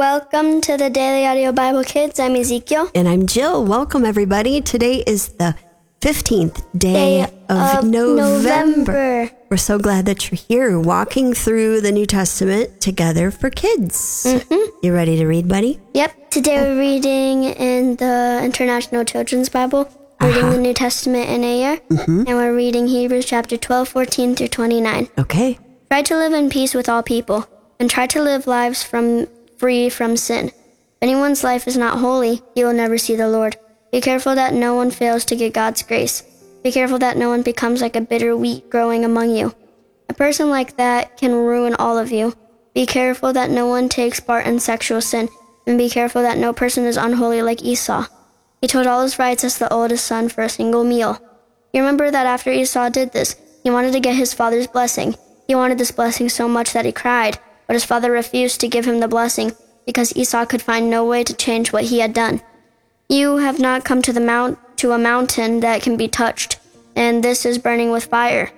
Welcome to the Daily Audio Bible Kids. I'm Ezekiel. And I'm Jill. Welcome, everybody. Today is the 15th day, Day of, of November. November. We're so glad that you're here walking through the New Testament together for kids. Mm-hmm. You ready to read, buddy? Yep. Today we're reading in the International Children's Bible, reading the New Testament in a year, and we're reading Hebrews chapter 12, 14 through 29. Okay. Try to live in peace with all people, and try to live lives from free from sin. If anyone's life is not holy, he will never see the Lord. Be careful that no one fails to get God's grace. Be careful that no one becomes like a bitter wheat growing among you. A person like that can ruin all of you. Be careful that no one takes part in sexual sin, and be careful that no person is unholy like Esau. He told all his rights as the oldest son for a single meal. You remember that after Esau did this, he wanted to get his father's blessing. He wanted this blessing so much that he cried, but his father refused to give him the blessing because Esau could find no way to change what he had done. You have not come to the mount to a mountain that can be touched, and this is burning with fire.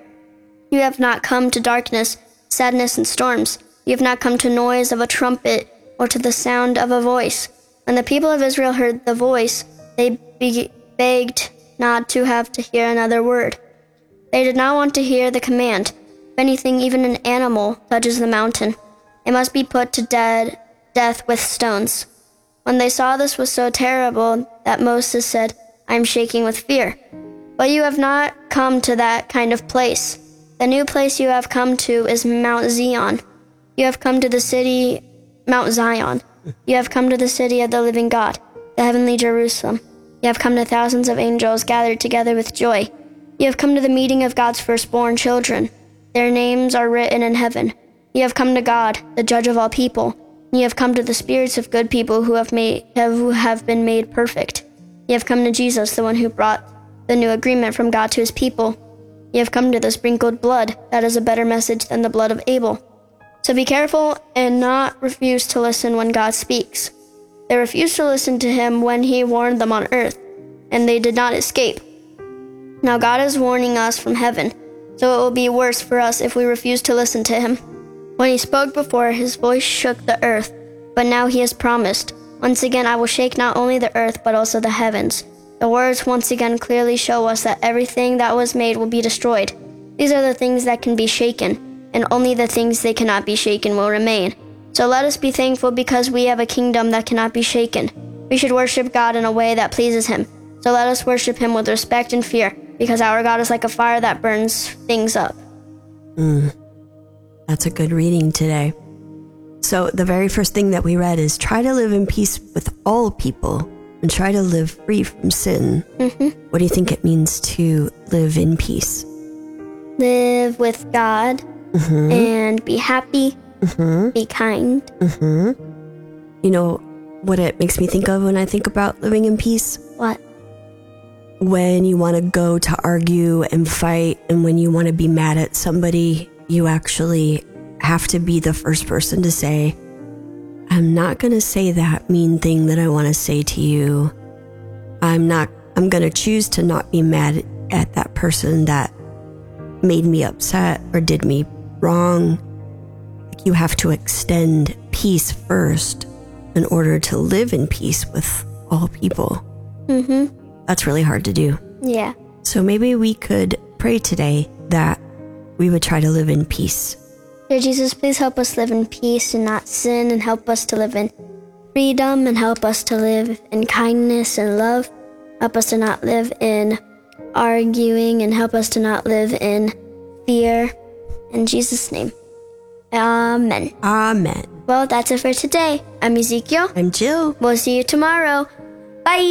You have not come to darkness, sadness, and storms. You have not come to noise of a trumpet or to the sound of a voice. When the people of Israel heard the voice, they be- begged not to have to hear another word. They did not want to hear the command. If anything, even an animal touches the mountain, it must be put to dead death with stones. When they saw this was so terrible that Moses said, I am shaking with fear. But you have not come to that kind of place. The new place you have come to is Mount Zion. You have come to the city, Mount Zion. You have come to the city of the living God, the heavenly Jerusalem. You have come to thousands of angels gathered together with joy. You have come to the meeting of God's firstborn children. Their names are written in heaven. You have come to God, the judge of all people. You have come to the spirits of good people who have made who have been made perfect. You have come to Jesus, the one who brought the new agreement from God to his people. You have come to the sprinkled blood that is a better message than the blood of Abel. So be careful and not refuse to listen when God speaks. They refused to listen to him when he warned them on earth, and they did not escape. Now God is warning us from heaven, so it will be worse for us if we refuse to listen to him. When he spoke before, his voice shook the earth, but now he has promised, Once again I will shake not only the earth, but also the heavens. The words once again clearly show us that everything that was made will be destroyed. These are the things that can be shaken, and only the things that cannot be shaken will remain. So let us be thankful because we have a kingdom that cannot be shaken. We should worship God in a way that pleases Him. So let us worship Him with respect and fear, because our God is like a fire that burns things up. Mm. That's a good reading today. So, the very first thing that we read is try to live in peace with all people and try to live free from sin. Mm-hmm. What do you think it means to live in peace? Live with God mm-hmm. and be happy, mm-hmm. be kind. Mm-hmm. You know what it makes me think of when I think about living in peace? What? When you want to go to argue and fight, and when you want to be mad at somebody, you actually have to be the first person to say, I'm not going to say that mean thing that I want to say to you. I'm not, I'm going to choose to not be mad at that person that made me upset or did me wrong. You have to extend peace first in order to live in peace with all people. Mm-hmm. That's really hard to do. Yeah. So maybe we could pray today that we would try to live in peace. Dear Jesus, please help us live in peace and not sin, and help us to live in freedom, and help us to live in kindness and love. Help us to not live in arguing, and help us to not live in fear. In Jesus' name. Amen. Amen. Well, that's it for today. I'm Ezekiel. I'm Jill. We'll see you tomorrow. Bye.